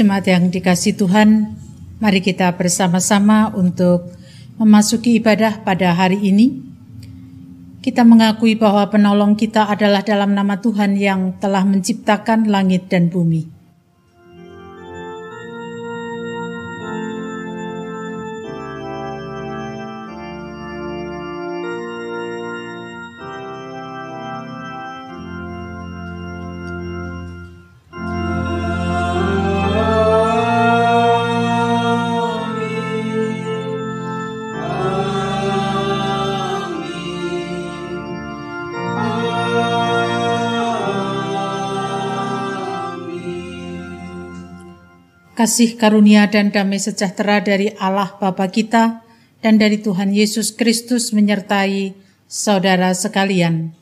Jemaat yang dikasih Tuhan, mari kita bersama-sama untuk memasuki ibadah pada hari ini. Kita mengakui bahwa penolong kita adalah dalam nama Tuhan yang telah menciptakan langit dan bumi. Kasih karunia dan damai sejahtera dari Allah Bapa kita dan dari Tuhan Yesus Kristus menyertai saudara sekalian.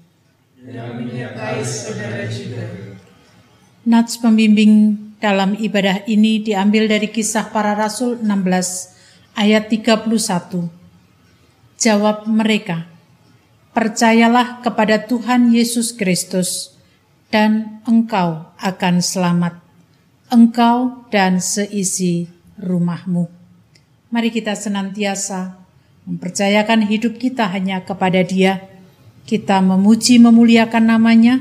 Nats pembimbing dalam ibadah ini diambil dari kisah para rasul 16 ayat 31. Jawab mereka, Percayalah kepada Tuhan Yesus Kristus dan engkau akan selamat engkau dan seisi rumahmu. Mari kita senantiasa mempercayakan hidup kita hanya kepada Dia. Kita memuji memuliakan namanya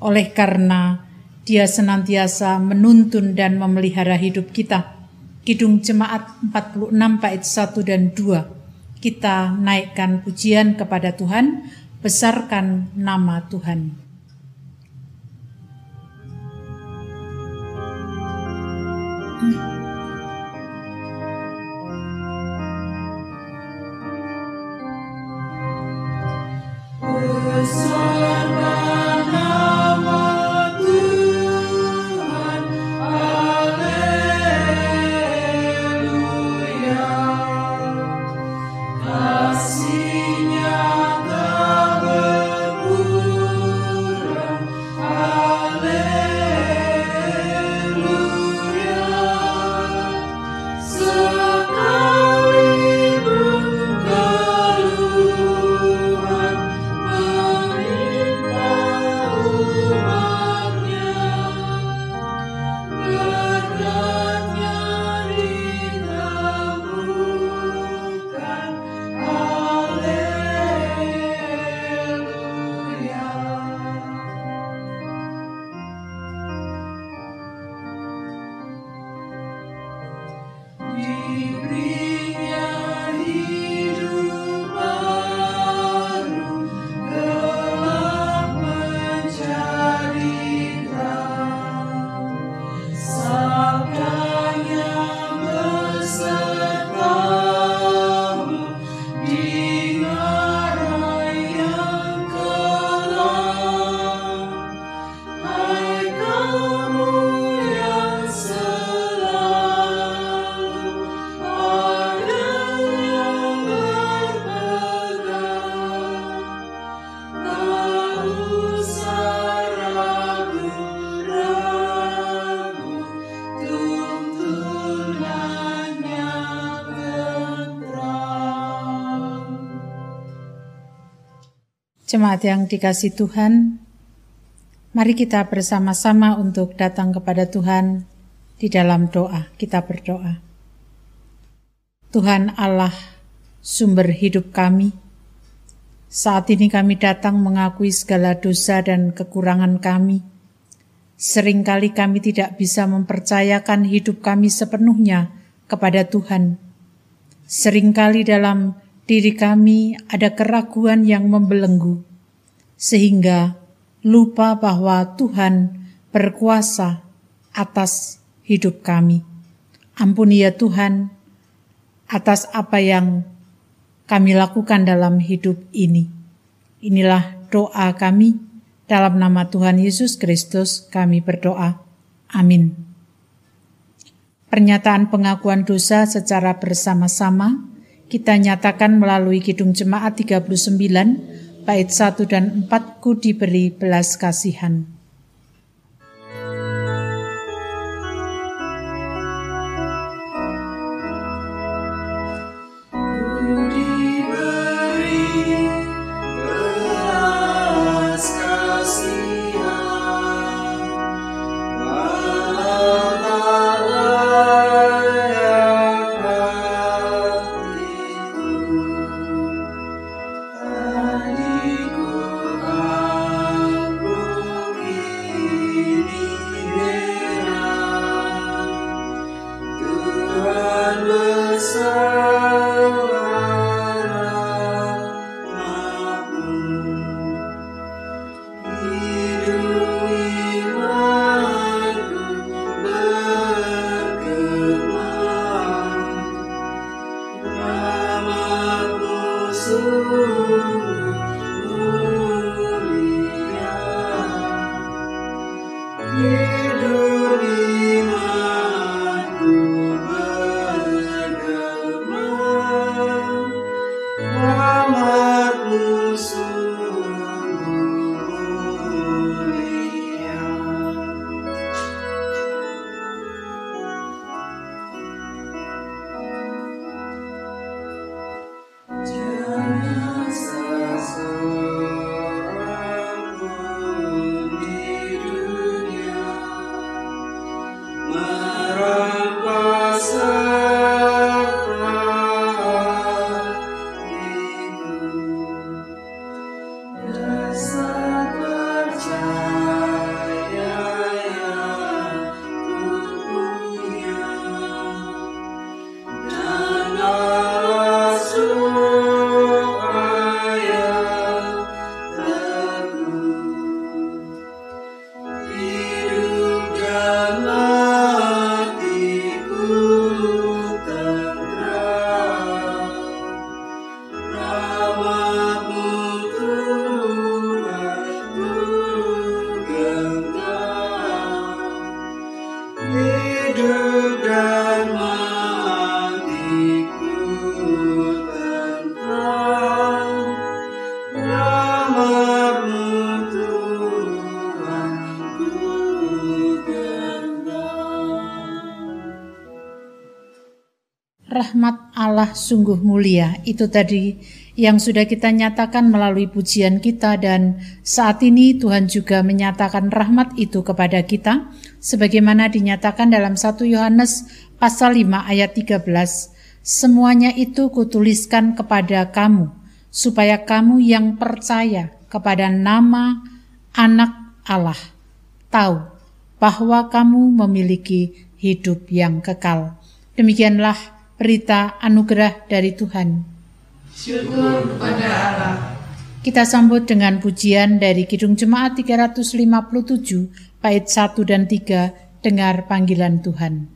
oleh karena Dia senantiasa menuntun dan memelihara hidup kita. Kidung Jemaat 46 bait 1 dan 2. Kita naikkan pujian kepada Tuhan, besarkan nama Tuhan. Jemaat yang dikasih Tuhan, mari kita bersama-sama untuk datang kepada Tuhan di dalam doa. Kita berdoa. Tuhan Allah, sumber hidup kami, saat ini kami datang mengakui segala dosa dan kekurangan kami. Seringkali kami tidak bisa mempercayakan hidup kami sepenuhnya kepada Tuhan. Seringkali dalam diri kami ada keraguan yang membelenggu, sehingga lupa bahwa Tuhan berkuasa atas hidup kami. Ampuni ya Tuhan atas apa yang kami lakukan dalam hidup ini. Inilah doa kami dalam nama Tuhan Yesus Kristus kami berdoa. Amin. Pernyataan pengakuan dosa secara bersama-sama kita nyatakan melalui Kidung Jemaat 39 bait 1 dan 4 ku diberi belas kasihan. Allah sungguh mulia. Itu tadi yang sudah kita nyatakan melalui pujian kita dan saat ini Tuhan juga menyatakan rahmat itu kepada kita sebagaimana dinyatakan dalam 1 Yohanes pasal 5 ayat 13. Semuanya itu kutuliskan kepada kamu supaya kamu yang percaya kepada nama anak Allah tahu bahwa kamu memiliki hidup yang kekal. Demikianlah berita anugerah dari Tuhan. Syukur kepada Allah. Kita sambut dengan pujian dari Kidung Jemaat 357 bait 1 dan 3 dengar panggilan Tuhan.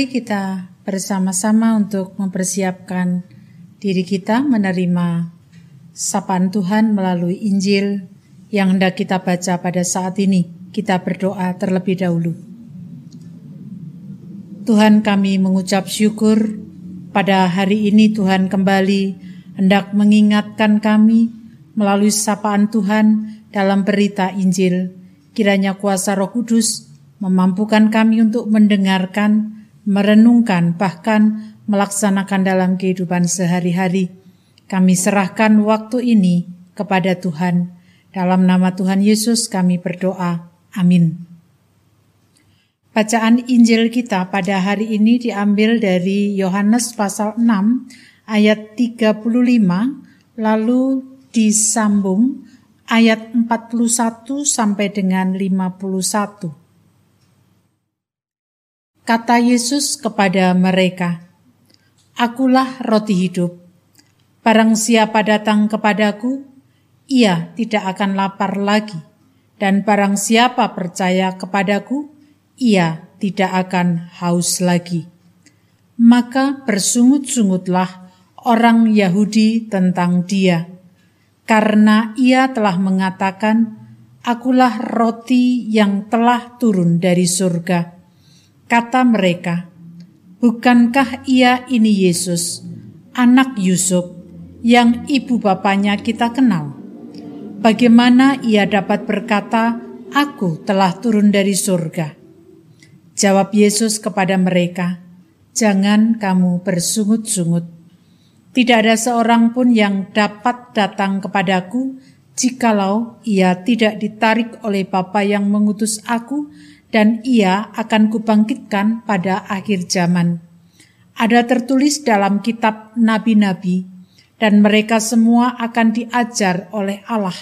Mari kita bersama-sama untuk mempersiapkan diri kita menerima sapaan Tuhan melalui Injil yang hendak kita baca pada saat ini. Kita berdoa terlebih dahulu. Tuhan kami mengucap syukur pada hari ini Tuhan kembali hendak mengingatkan kami melalui sapaan Tuhan dalam berita Injil. Kiranya kuasa roh kudus memampukan kami untuk mendengarkan, merenungkan, bahkan melaksanakan dalam kehidupan sehari-hari. Kami serahkan waktu ini kepada Tuhan. Dalam nama Tuhan Yesus kami berdoa. Amin. Bacaan Injil kita pada hari ini diambil dari Yohanes pasal 6 ayat 35 lalu disambung ayat 41 sampai dengan 51. Kata Yesus kepada mereka, Akulah roti hidup. Barang siapa datang kepadaku, ia tidak akan lapar lagi. Dan barang siapa percaya kepadaku, ia tidak akan haus lagi. Maka bersungut-sungutlah orang Yahudi tentang dia, karena ia telah mengatakan, Akulah roti yang telah turun dari surga. Kata mereka, Bukankah ia ini Yesus, anak Yusuf, yang ibu bapaknya kita kenal? Bagaimana ia dapat berkata, Aku telah turun dari surga? Jawab Yesus kepada mereka, Jangan kamu bersungut-sungut. Tidak ada seorang pun yang dapat datang kepadaku jikalau ia tidak ditarik oleh Bapa yang mengutus aku dan ia akan kubangkitkan pada akhir zaman. Ada tertulis dalam kitab nabi-nabi dan mereka semua akan diajar oleh Allah.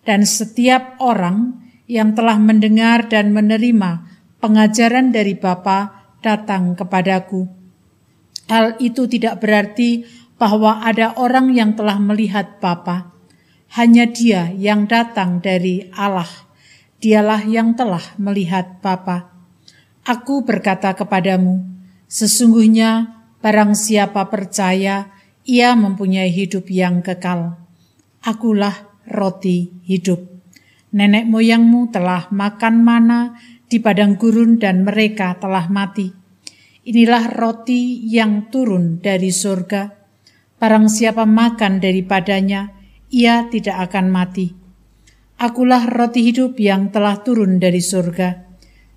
Dan setiap orang yang telah mendengar dan menerima pengajaran dari Bapa datang kepadaku. Hal itu tidak berarti bahwa ada orang yang telah melihat Bapa. Hanya dia yang datang dari Allah. Dialah yang telah melihat Bapa. Aku berkata kepadamu, sesungguhnya barang siapa percaya, ia mempunyai hidup yang kekal. Akulah roti hidup. Nenek moyangmu telah makan mana di padang gurun dan mereka telah mati. Inilah roti yang turun dari surga Barang siapa makan daripadanya, ia tidak akan mati. Akulah roti hidup yang telah turun dari surga.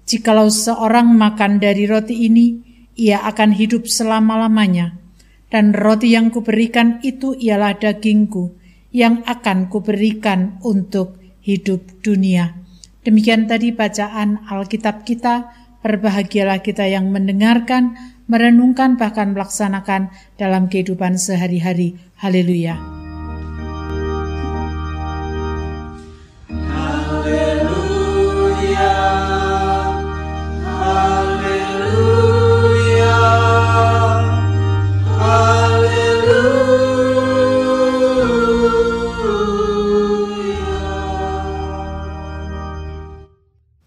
Jikalau seorang makan dari roti ini, ia akan hidup selama-lamanya. Dan roti yang kuberikan itu ialah dagingku, yang akan kuberikan untuk hidup dunia. Demikian tadi bacaan Alkitab kita. Berbahagialah kita yang mendengarkan, merenungkan bahkan melaksanakan dalam kehidupan sehari-hari. Haleluya.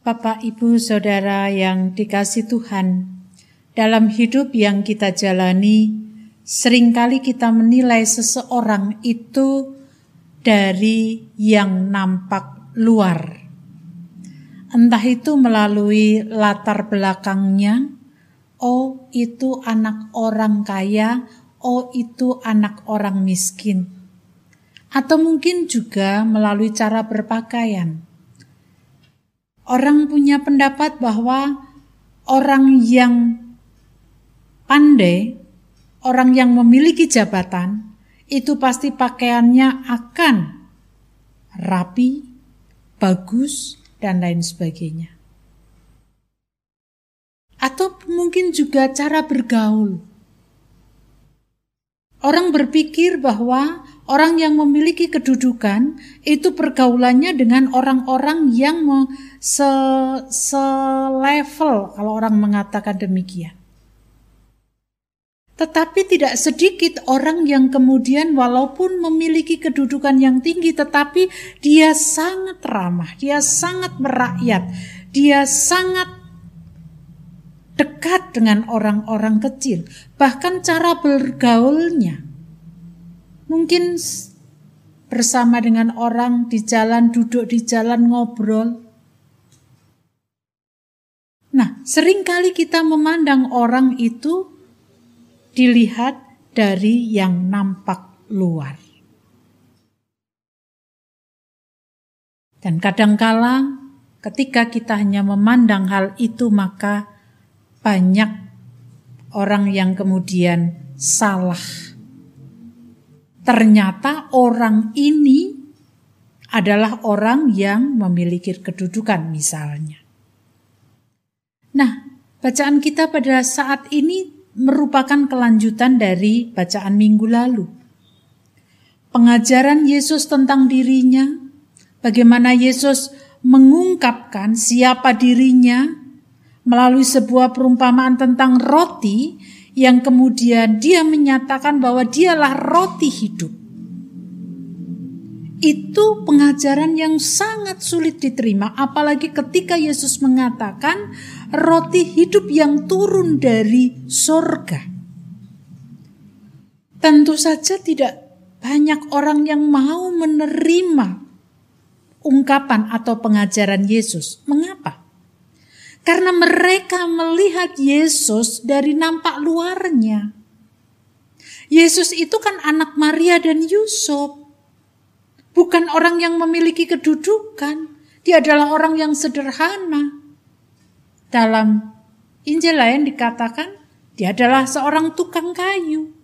Bapak, Ibu, Saudara yang dikasih Tuhan, dalam hidup yang kita jalani, sering kali kita menilai seseorang itu dari yang nampak luar. Entah itu melalui latar belakangnya, oh itu anak orang kaya, oh itu anak orang miskin. Atau mungkin juga melalui cara berpakaian. Orang punya pendapat bahwa orang yang pandai, orang yang memiliki jabatan, itu pasti pakaiannya akan rapi, bagus, dan lain sebagainya. Atau mungkin juga cara bergaul. Orang berpikir bahwa orang yang memiliki kedudukan itu pergaulannya dengan orang-orang yang se-level kalau orang mengatakan demikian. Tetapi tidak sedikit orang yang kemudian walaupun memiliki kedudukan yang tinggi tetapi dia sangat ramah, dia sangat merakyat, dia sangat dekat dengan orang-orang kecil. Bahkan cara bergaulnya mungkin bersama dengan orang di jalan, duduk di jalan ngobrol. Nah, sering kali kita memandang orang itu dilihat dari yang nampak luar. Dan kadangkala ketika kita hanya memandang hal itu maka banyak orang yang kemudian salah. Ternyata orang ini adalah orang yang memiliki kedudukan misalnya. Nah, bacaan kita pada saat ini merupakan kelanjutan dari bacaan minggu lalu. Pengajaran Yesus tentang dirinya, bagaimana Yesus mengungkapkan siapa dirinya melalui sebuah perumpamaan tentang roti yang kemudian dia menyatakan bahwa dialah roti hidup. Itu pengajaran yang sangat sulit diterima, apalagi ketika Yesus mengatakan roti hidup yang turun dari sorga. Tentu saja tidak banyak orang yang mau menerima ungkapan atau pengajaran Yesus. Mengapa? Karena mereka melihat Yesus dari nampak luarnya. Yesus itu kan anak Maria dan Yusuf. Bukan orang yang memiliki kedudukan. Dia adalah orang yang sederhana. Dalam Injil lain dikatakan dia adalah seorang tukang kayu.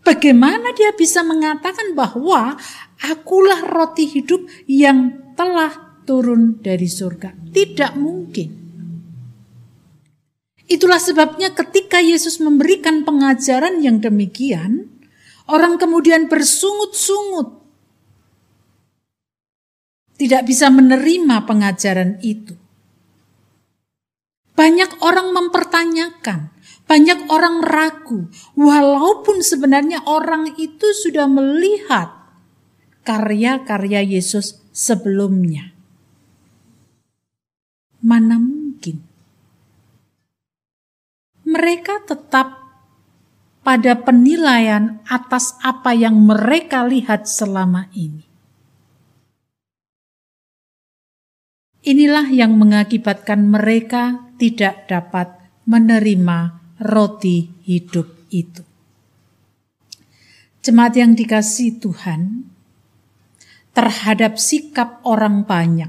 Bagaimana dia bisa mengatakan bahwa akulah roti hidup yang telah turun dari surga? Tidak mungkin. Itulah sebabnya ketika Yesus memberikan pengajaran yang demikian, orang kemudian bersungut-sungut. Tidak bisa menerima pengajaran itu. Banyak orang mempertanyakan, banyak orang ragu, walaupun sebenarnya orang itu sudah melihat karya-karya Yesus sebelumnya. Mana mungkin mereka tetap pada penilaian atas apa yang mereka lihat selama ini. Inilah yang mengakibatkan mereka tidak dapat menerima roti hidup itu. Jemaat yang dikasih Tuhan, terhadap sikap orang banyak,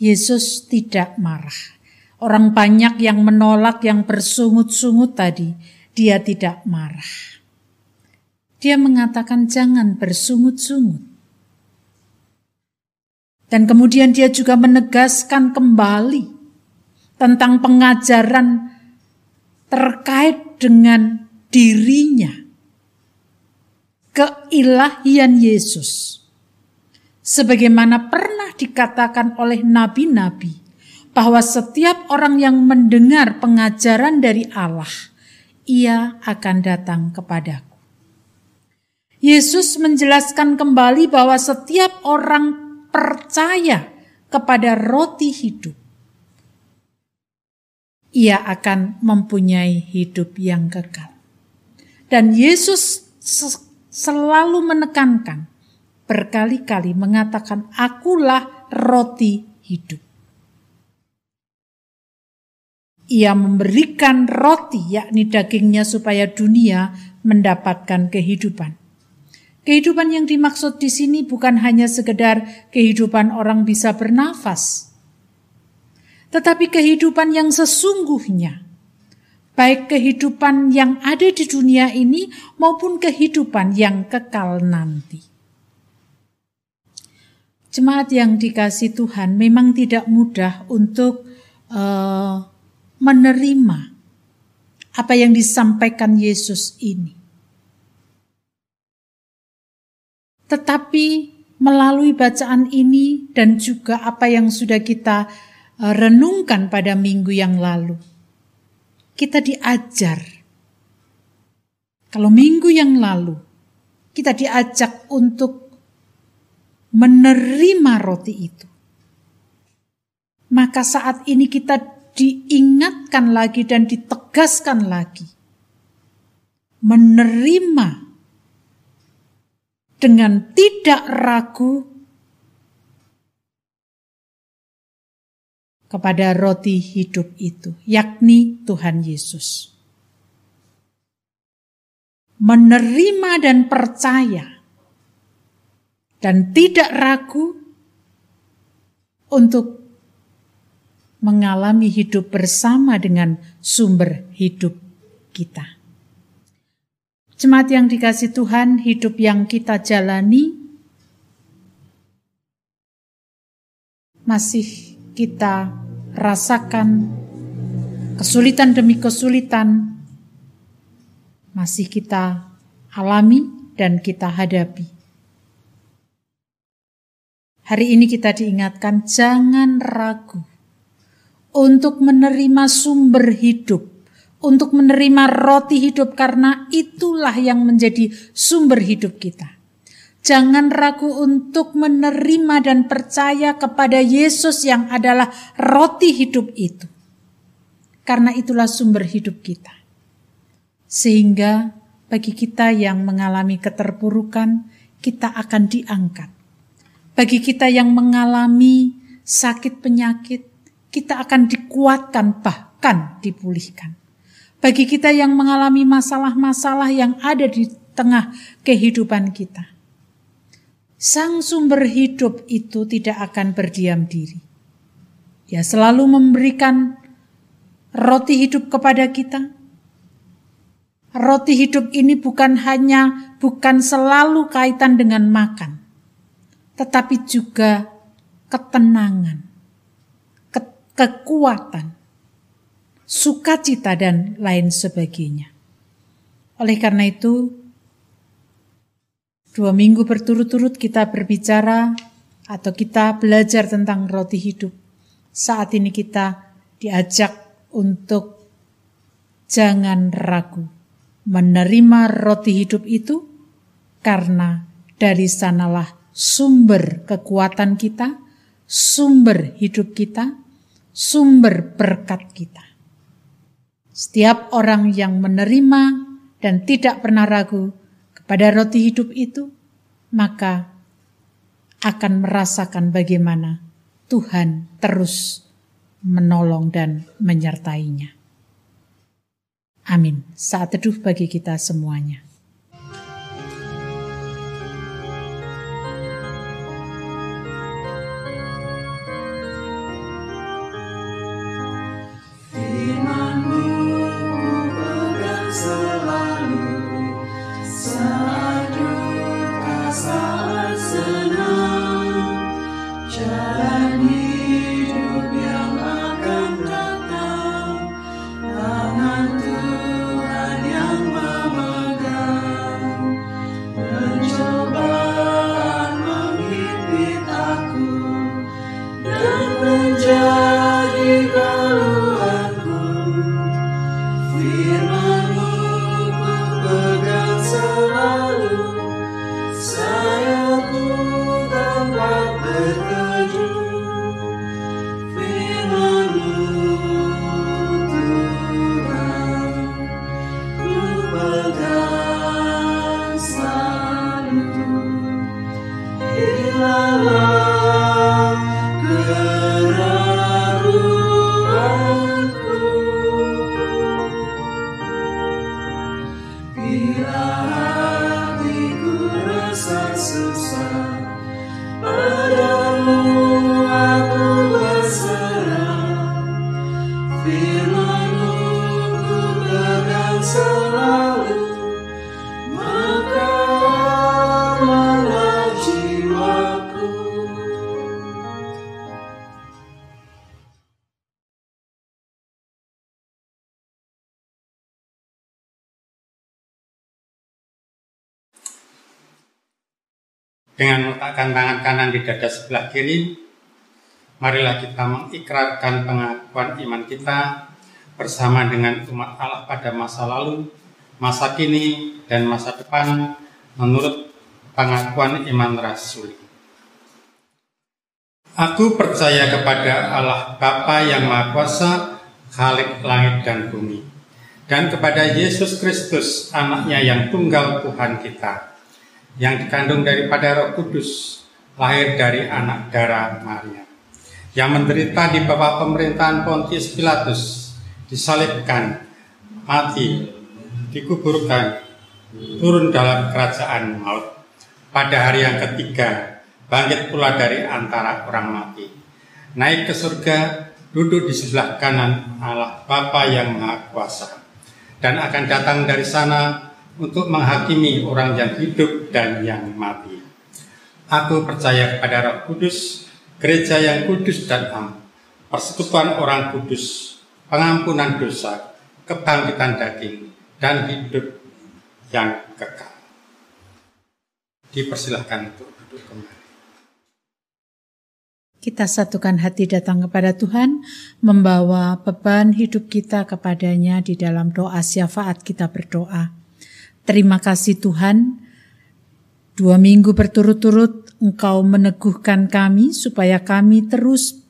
Yesus tidak marah. Orang banyak yang menolak, yang bersungut-sungut tadi, dia tidak marah. Dia mengatakan jangan bersungut-sungut. Dan kemudian dia juga menegaskan kembali tentang pengajaran terkait dengan dirinya, keilahian Yesus. Sebagaimana pernah dikatakan oleh nabi-nabi, bahwa setiap orang yang mendengar pengajaran dari Allah, ia akan datang kepadaku. Yesus menjelaskan kembali bahwa setiap orang percaya kepada roti hidup ia akan mempunyai hidup yang kekal. Dan Yesus selalu menekankan, berkali-kali mengatakan, "Akulah roti hidup." Ia memberikan roti, yakni dagingnya, supaya dunia mendapatkan kehidupan. Kehidupan yang dimaksud di sini bukan hanya sekedar kehidupan orang bisa bernafas, tetapi kehidupan yang sesungguhnya, baik kehidupan yang ada di dunia ini maupun kehidupan yang kekal nanti. Jemaat yang dikasih Tuhan memang tidak mudah untuk uh, menerima apa yang disampaikan Yesus ini. Tetapi melalui bacaan ini dan juga apa yang sudah kita Eh, renungkan pada minggu yang lalu. Kita diajar. Kalau minggu yang lalu kita diajak untuk menerima roti itu. Maka saat ini kita diingatkan lagi dan ditegaskan lagi. Menerima dengan tidak ragu kepada roti hidup itu, yakni Tuhan Yesus. Menerima dan percaya, dan tidak ragu untuk mengalami hidup bersama dengan sumber hidup kita. Jemaat yang dikasih Tuhan, hidup yang kita jalani masih kita rasakan kesulitan demi kesulitan masih kita alami dan kita hadapi. Hari ini kita diingatkan jangan ragu untuk menerima sumber hidup, untuk menerima roti hidup karena itulah yang menjadi sumber hidup kita. Jangan ragu untuk menerima dan percaya kepada Yesus yang adalah roti hidup itu. Karena itulah sumber hidup kita. Sehingga bagi kita yang mengalami keterpurukan, kita akan diangkat. Bagi kita yang mengalami sakit penyakit, kita akan dikuatkan bahkan dipulihkan. Bagi kita yang mengalami masalah-masalah yang ada di tengah kehidupan kita. Sang sumber hidup itu tidak akan berdiam diri. Dia selalu memberikan roti hidup kepada kita. Roti hidup ini bukan hanya bukan selalu kaitan dengan makan, tetapi juga ketenangan, ke kekuatan, sukacita dan lain sebagainya. Oleh karena itu, dua minggu berturut-turut kita berbicara atau kita belajar tentang roti hidup. Saat ini kita diajak untuk jangan ragu menerima roti hidup itu karena dari sanalah sumber kekuatan kita, sumber hidup kita, sumber berkat kita. Setiap orang yang menerima dan tidak pernah ragu kepada roti hidup itu, maka akan merasakan bagaimana Tuhan terus menolong dan menyertainya. Amin. Saat teduh bagi kita semuanya. Dengan meletakkan tangan kanan di dada sebelah kiri, marilah kita mengikrarkan pengakuan iman kita bersama dengan umat Allah pada masa lalu, masa kini, dan masa depan menurut pengakuan iman rasuli. Aku percaya kepada Allah Bapa yang Maha Kuasa, Khalik langit dan bumi, dan kepada Yesus Kristus, anaknya yang tunggal Tuhan kita, yang dikandung daripada Roh Kudus, lahir dari anak darah Maria, yang menderita di bawah pemerintahan Pontius Pilatus, disalibkan, mati, dikuburkan, turun dalam kerajaan maut. Pada hari yang ketiga, bangkit pula dari antara orang mati. Naik ke surga, duduk di sebelah kanan Allah Bapa yang Maha Kuasa. Dan akan datang dari sana untuk menghakimi orang yang hidup dan yang mati. Aku percaya kepada Roh Kudus, gereja yang kudus dan am, persekutuan orang kudus, pengampunan dosa, kebangkitan daging, dan hidup yang kekal. Dipersilahkan untuk duduk kembali. Kita satukan hati datang kepada Tuhan, membawa beban hidup kita kepadanya di dalam doa syafaat kita berdoa. Terima kasih Tuhan, dua minggu berturut-turut Engkau meneguhkan kami supaya kami terus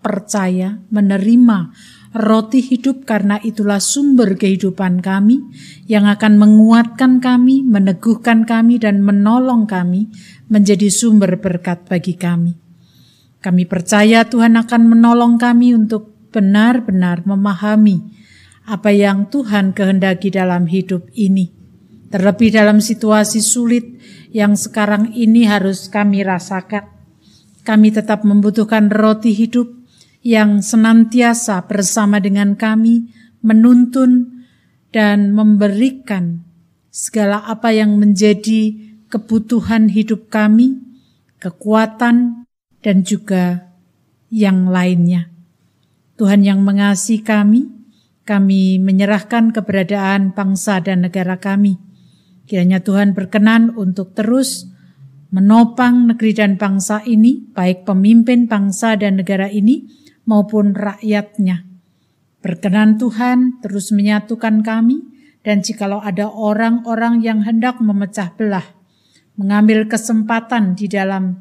percaya menerima roti hidup karena itulah sumber kehidupan kami yang akan menguatkan kami, meneguhkan kami dan menolong kami menjadi sumber berkat bagi kami. Kami percaya Tuhan akan menolong kami untuk benar-benar memahami apa yang Tuhan kehendaki dalam hidup ini. Terlebih dalam situasi sulit yang sekarang ini harus kami rasakan. Kami tetap membutuhkan roti hidup yang senantiasa bersama dengan kami, menuntun dan memberikan segala apa yang menjadi kebutuhan hidup kami, kekuatan, dan juga yang lainnya. Tuhan yang mengasihi kami, kami menyerahkan keberadaan bangsa dan negara kami. Kiranya Tuhan berkenan untuk terus menopang negeri dan bangsa ini, baik pemimpin bangsa dan negara ini maupun rakyatnya. Berkenan Tuhan terus menyatukan kami, dan jikalau ada orang-orang yang hendak memecah belah, mengambil kesempatan di dalam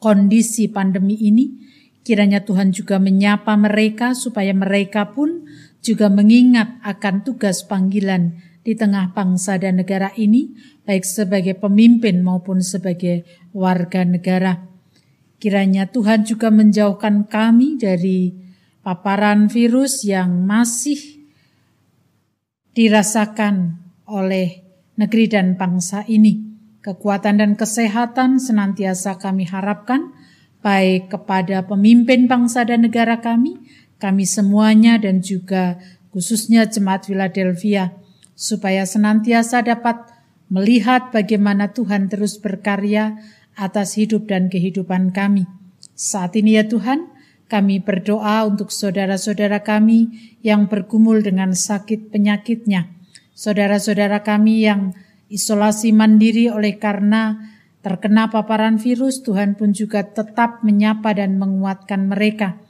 kondisi pandemi ini, kiranya Tuhan juga menyapa mereka supaya mereka pun juga mengingat akan tugas panggilan di tengah bangsa dan negara ini, baik sebagai pemimpin maupun sebagai warga negara. Kiranya Tuhan juga menjauhkan kami dari paparan virus yang masih dirasakan oleh negeri dan bangsa ini. Kekuatan dan kesehatan senantiasa kami harapkan, baik kepada pemimpin bangsa dan negara kami, kami semuanya dan juga khususnya Jemaat Philadelphia, supaya senantiasa dapat melihat bagaimana Tuhan terus berkarya atas hidup dan kehidupan kami. Saat ini ya Tuhan, kami berdoa untuk saudara-saudara kami yang bergumul dengan sakit penyakitnya, saudara-saudara kami yang isolasi mandiri oleh karena terkena paparan virus, Tuhan pun juga tetap menyapa dan menguatkan mereka.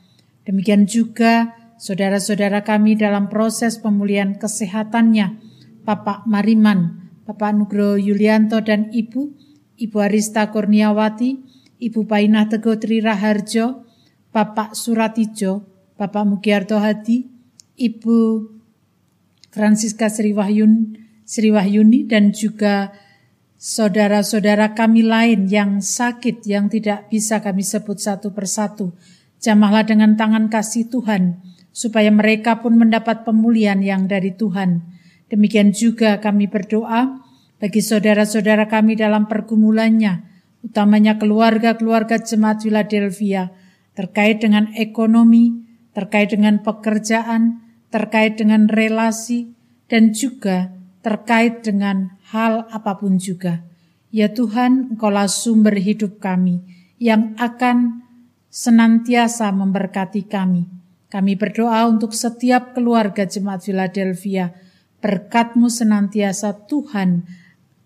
Demikian juga saudara-saudara kami dalam proses pemulihan kesehatannya, Bapak Mariman, Bapak Nugro Yulianto dan Ibu, Ibu Arista Kurniawati, Ibu Painah Teguh Tri Raharjo, Bapak Suratijo, Bapak Mugiarto Hadi, Ibu Francisca Sri Wahyun, Sri Wahyuni dan juga saudara-saudara kami lain yang sakit yang tidak bisa kami sebut satu persatu. Jamahlah dengan tangan kasih Tuhan supaya mereka pun mendapat pemulihan yang dari Tuhan. Demikian juga kami berdoa bagi saudara-saudara kami dalam pergumulannya, utamanya keluarga-keluarga jemaat Philadelphia, terkait dengan ekonomi, terkait dengan pekerjaan, terkait dengan relasi, dan juga terkait dengan hal apa pun juga. Ya Tuhan, Engkaulah sumber hidup kami yang akan senantiasa memberkati kami. Kami berdoa untuk setiap keluarga jemaat Philadelphia, berkatmu senantiasa Tuhan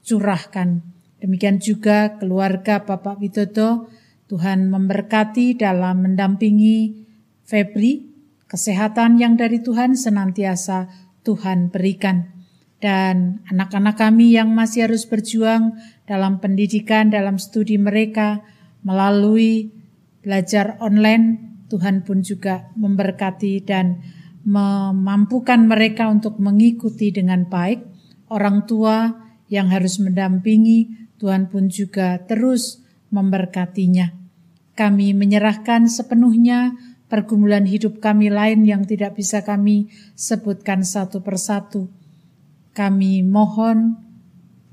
curahkan. Demikian juga keluarga Bapak Widodo, Tuhan memberkati dalam mendampingi Febri, kesehatan yang dari Tuhan senantiasa Tuhan berikan dan anak-anak kami yang masih harus berjuang dalam pendidikan, dalam studi mereka melalui belajar online, Tuhan pun juga memberkati dan memampukan mereka untuk mengikuti dengan baik. Orang tua yang harus mendampingi, Tuhan pun juga terus memberkatinya. Kami menyerahkan sepenuhnya pergumulan hidup kami lain yang tidak bisa kami sebutkan satu persatu kami mohon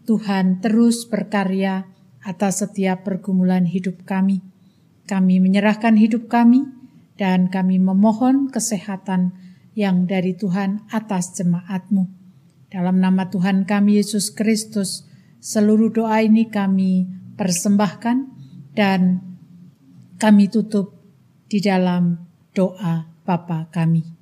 Tuhan terus berkarya atas setiap pergumulan hidup kami. Kami menyerahkan hidup kami dan kami memohon kesehatan yang dari Tuhan atas jemaatmu. Dalam nama Tuhan kami Yesus Kristus, seluruh doa ini kami persembahkan dan kami tutup di dalam doa Bapa kami.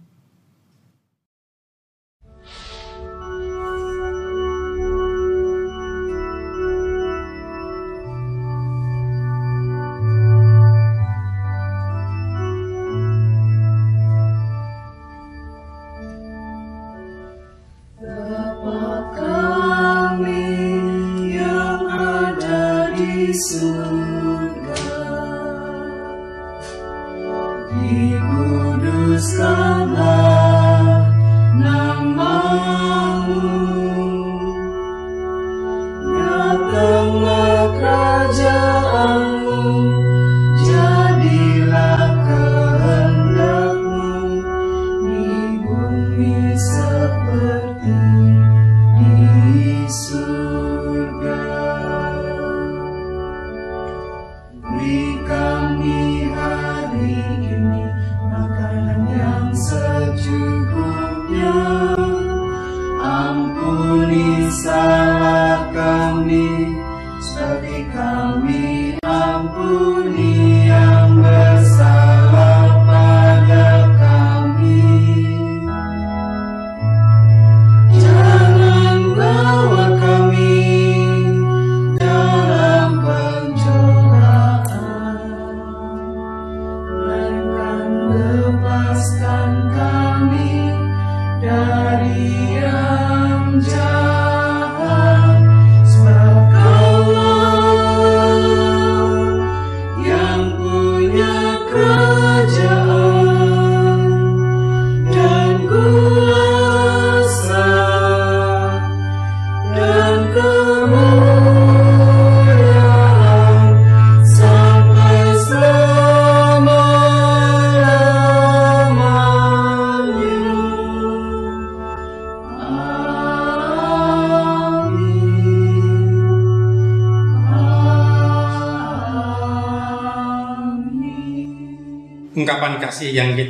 Lepaskan kami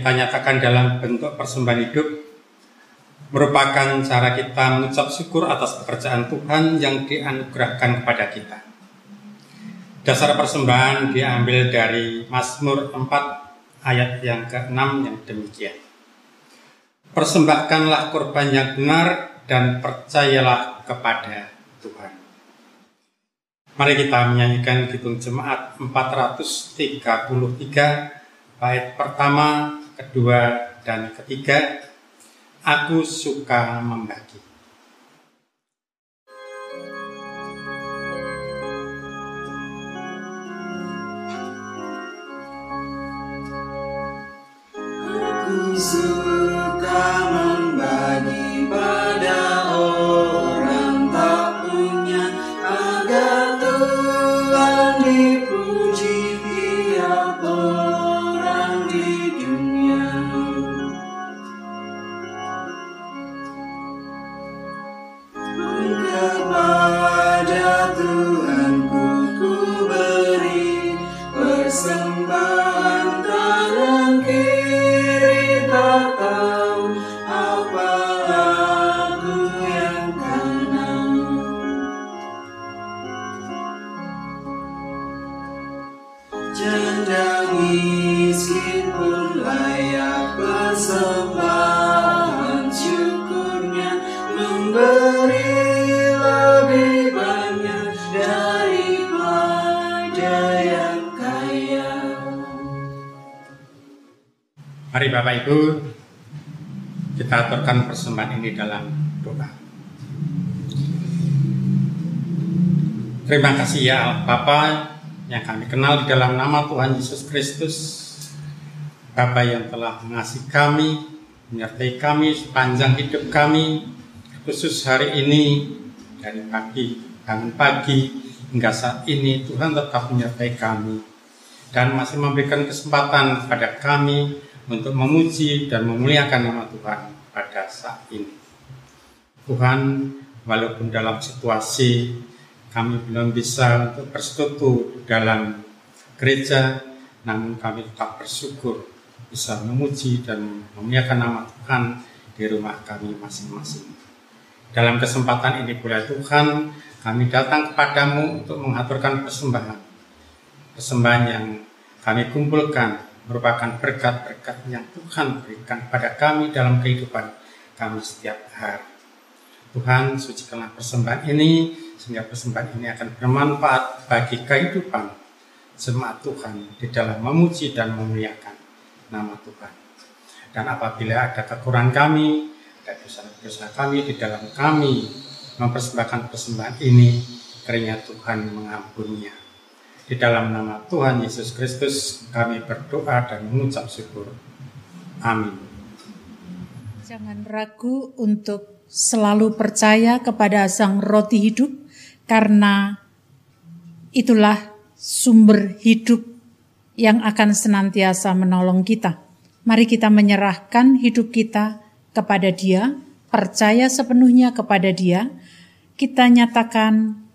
kita nyatakan dalam bentuk persembahan hidup merupakan cara kita mengucap syukur atas pekerjaan Tuhan yang dianugerahkan kepada kita. Dasar persembahan diambil dari Mazmur 4 ayat yang ke-6 yang demikian. Persembahkanlah korban yang benar dan percayalah kepada Tuhan. Mari kita menyanyikan Kidung Jemaat 433 bait pertama, kedua, dan ketiga. Aku suka membagi. Aku suka Ibu, kita aturkan persembahan ini dalam doa. Terima kasih ya Bapa yang kami kenal di dalam nama Tuhan Yesus Kristus. Bapa yang telah mengasihi kami, menyertai kami sepanjang hidup kami, khusus hari ini dari pagi, bangun pagi hingga saat ini Tuhan tetap menyertai kami dan masih memberikan kesempatan kepada kami untuk memuji dan memuliakan nama Tuhan pada saat ini. Tuhan, walaupun dalam situasi kami belum bisa untuk bersekutu dalam gereja, namun kami tetap bersyukur bisa memuji dan memuliakan nama Tuhan di rumah kami masing-masing. Dalam kesempatan ini pula Tuhan, kami datang kepadamu untuk mengaturkan persembahan. Persembahan yang kami kumpulkan merupakan berkat-berkat yang Tuhan berikan pada kami dalam kehidupan kami setiap hari. Tuhan, sucikanlah persembahan ini, sehingga persembahan ini akan bermanfaat bagi kehidupan jemaat Tuhan di dalam memuji dan memuliakan nama Tuhan. Dan apabila ada kekurangan kami, ada dosa-dosa kami di dalam kami mempersembahkan persembahan ini, kiranya Tuhan mengampuninya. Di dalam nama Tuhan Yesus Kristus kami berdoa dan mengucap syukur. Amin. Jangan ragu untuk selalu percaya kepada Sang Roti Hidup, karena itulah sumber hidup yang akan senantiasa menolong kita. Mari kita menyerahkan hidup kita kepada Dia, percaya sepenuhnya kepada Dia. Kita nyatakan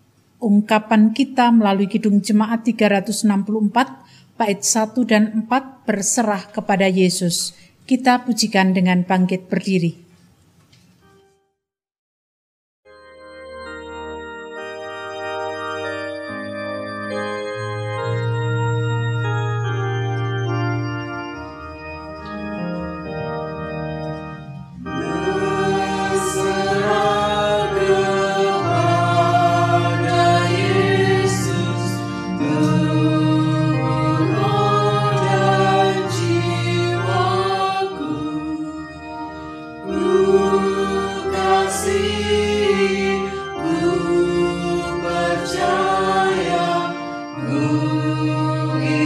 ungkapan kita melalui Kidung Jemaat 364, bait 1 dan 4 berserah kepada Yesus. Kita pujikan dengan bangkit berdiri. you.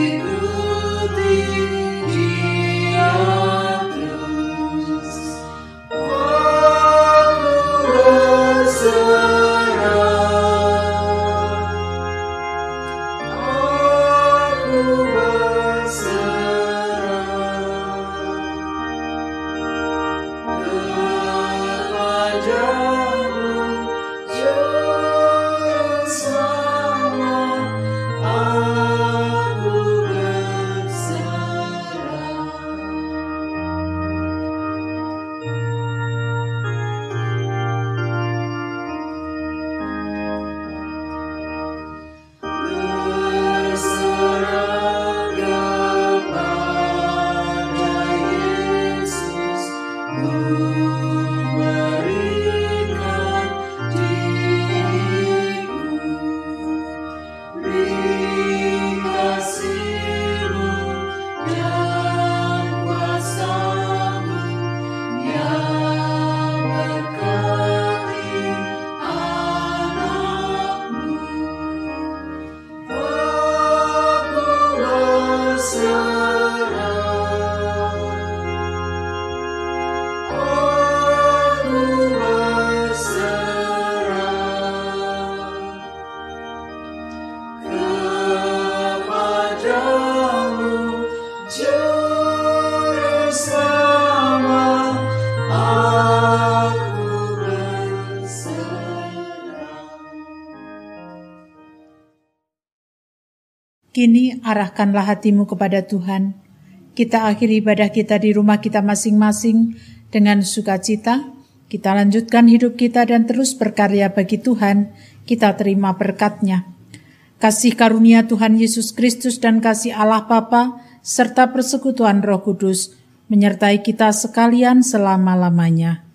Kini arahkanlah hatimu kepada Tuhan. Kita akhiri ibadah kita di rumah kita masing-masing dengan sukacita. Kita lanjutkan hidup kita dan terus berkarya bagi Tuhan. Kita terima berkatnya. Kasih karunia Tuhan Yesus Kristus dan kasih Allah Bapa serta persekutuan Roh Kudus menyertai kita sekalian selama-lamanya.